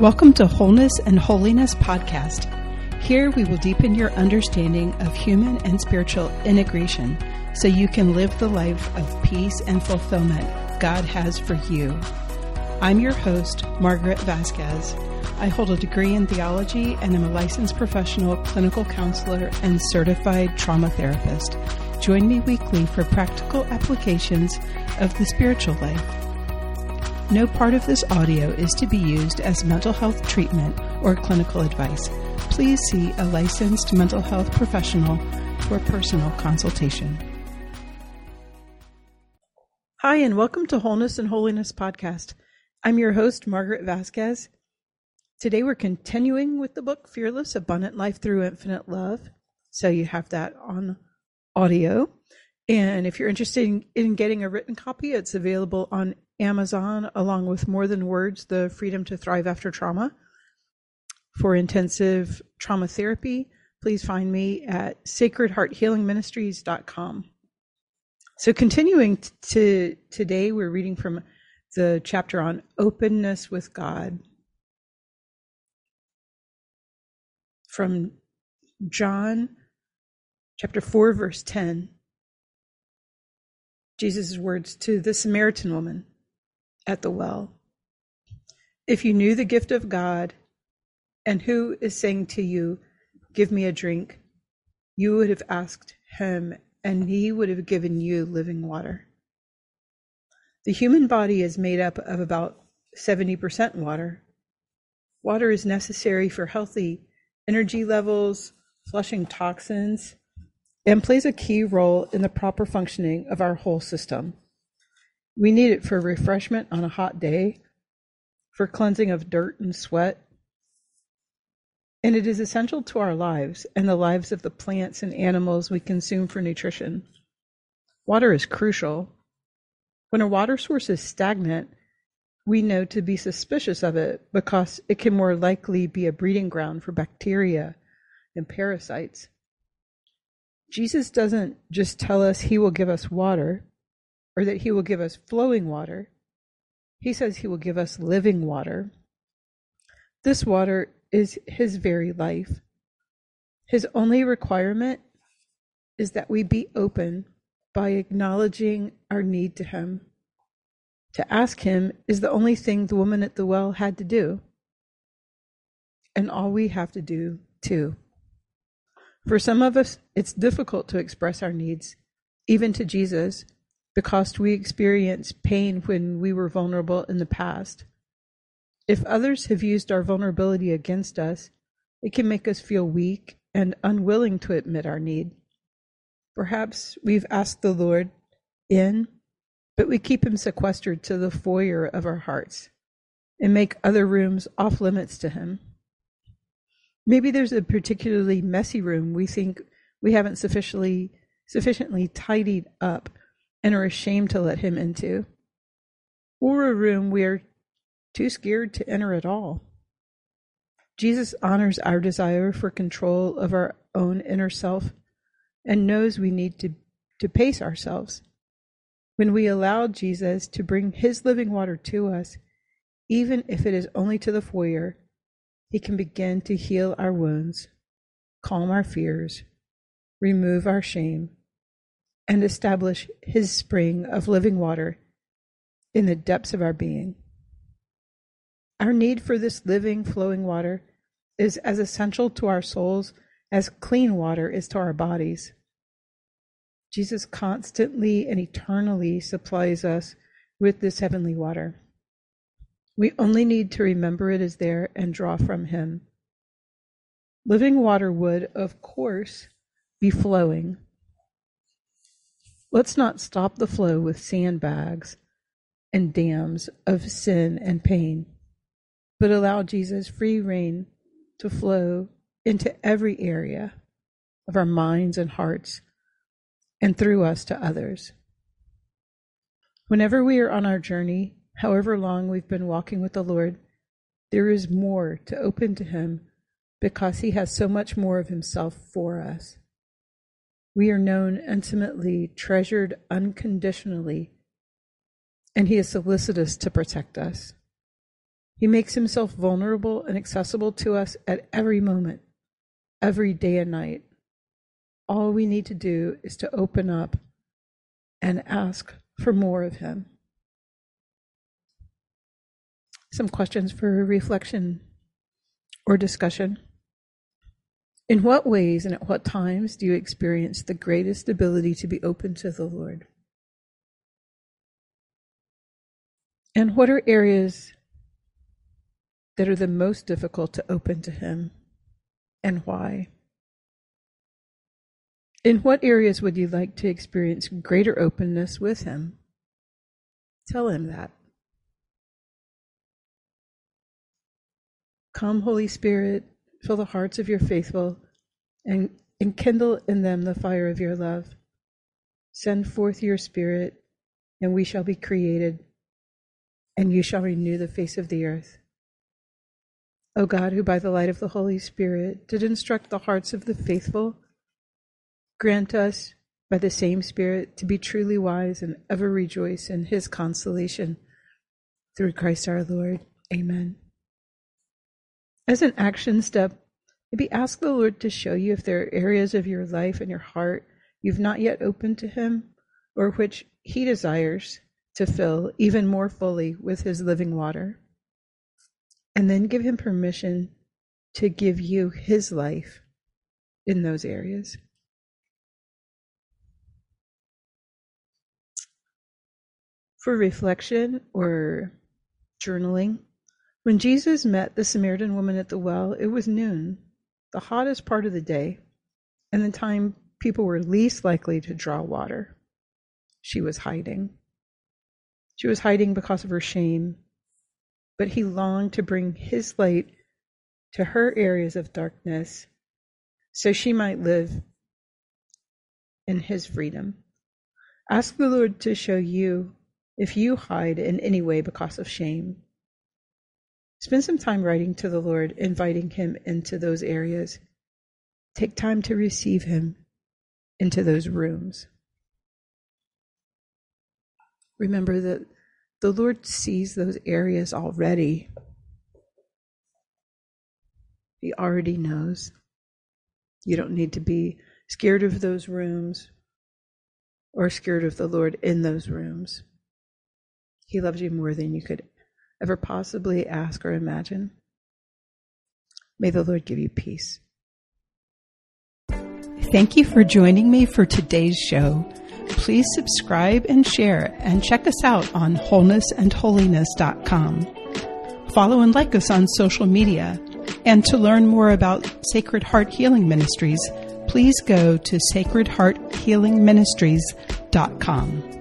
Welcome to Wholeness and Holiness Podcast. Here we will deepen your understanding of human and spiritual integration so you can live the life of peace and fulfillment God has for you. I'm your host, Margaret Vasquez. I hold a degree in theology and am a licensed professional clinical counselor and certified trauma therapist. Join me weekly for practical applications of the spiritual life. No part of this audio is to be used as mental health treatment or clinical advice. Please see a licensed mental health professional for personal consultation. Hi, and welcome to Wholeness and Holiness Podcast. I'm your host, Margaret Vasquez. Today we're continuing with the book Fearless Abundant Life Through Infinite Love. So you have that on audio. And if you're interested in, in getting a written copy, it's available on Amazon along with More Than Words, The Freedom to Thrive After Trauma. For intensive trauma therapy, please find me at sacredhearthealingministries.com. So continuing to today, we're reading from the chapter on openness with God from John chapter 4 verse 10. Jesus' words to the Samaritan woman at the well. If you knew the gift of God and who is saying to you, Give me a drink, you would have asked him, and he would have given you living water. The human body is made up of about 70% water. Water is necessary for healthy energy levels, flushing toxins, and plays a key role in the proper functioning of our whole system. We need it for refreshment on a hot day, for cleansing of dirt and sweat. And it is essential to our lives and the lives of the plants and animals we consume for nutrition. Water is crucial. When a water source is stagnant, we know to be suspicious of it because it can more likely be a breeding ground for bacteria and parasites. Jesus doesn't just tell us he will give us water, or that he will give us flowing water. He says he will give us living water. This water is his very life. His only requirement is that we be open by acknowledging our need to him. To ask him is the only thing the woman at the well had to do, and all we have to do too. For some of us, it's difficult to express our needs, even to Jesus, because we experienced pain when we were vulnerable in the past. If others have used our vulnerability against us, it can make us feel weak and unwilling to admit our need. Perhaps we've asked the Lord in, but we keep him sequestered to the foyer of our hearts and make other rooms off limits to him. Maybe there's a particularly messy room we think we haven't sufficiently sufficiently tidied up and are ashamed to let him into, or a room we are too scared to enter at all. Jesus honors our desire for control of our own inner self and knows we need to, to pace ourselves. When we allow Jesus to bring his living water to us, even if it is only to the foyer, he can begin to heal our wounds, calm our fears, remove our shame, and establish his spring of living water in the depths of our being. Our need for this living, flowing water is as essential to our souls as clean water is to our bodies. Jesus constantly and eternally supplies us with this heavenly water. We only need to remember it is there and draw from Him. Living water would, of course, be flowing Let's not stop the flow with sandbags and dams of sin and pain, but allow Jesus free rein to flow into every area of our minds and hearts and through us to others. Whenever we are on our journey, however long we've been walking with the Lord, there is more to open to Him because He has so much more of Himself for us. We are known intimately, treasured unconditionally, and He is solicitous to protect us. He makes himself vulnerable and accessible to us at every moment, every day and night. All we need to do is to open up and ask for more of him. Some questions for reflection or discussion. In what ways and at what times do you experience the greatest ability to be open to the Lord? And what are areas that are the most difficult to open to Him and why? In what areas would you like to experience greater openness with Him? Tell Him that. Come, Holy Spirit, fill the hearts of your faithful and enkindle in them the fire of your love. Send forth your Spirit, and we shall be created and you shall renew the face of the earth. O God, who by the light of the Holy Spirit did instruct the hearts of the faithful, grant us by the same Spirit to be truly wise and ever rejoice in his consolation. Through Christ our Lord. Amen. As an action step, maybe ask the Lord to show you if there are areas of your life and your heart you've not yet opened to him or which he desires to fill even more fully with his living water. And then give him permission to give you his life in those areas. For reflection or journaling, when Jesus met the Samaritan woman at the well, it was noon, the hottest part of the day, and the time people were least likely to draw water. She was hiding. She was hiding because of her shame, but he longed to bring his light to her areas of darkness so she might live in his freedom. Ask the Lord to show you if you hide in any way because of shame. Spend some time writing to the Lord, inviting him into those areas. Take time to receive him into those rooms. Remember that the Lord sees those areas already. He already knows. You don't need to be scared of those rooms or scared of the Lord in those rooms. He loves you more than you could ever possibly ask or imagine. May the Lord give you peace. Thank you for joining me for today's show. Please subscribe and share and check us out on wholenessandholiness.com. Follow and like us on social media. And to learn more about Sacred Heart Healing Ministries, please go to sacredhearthealingministries.com.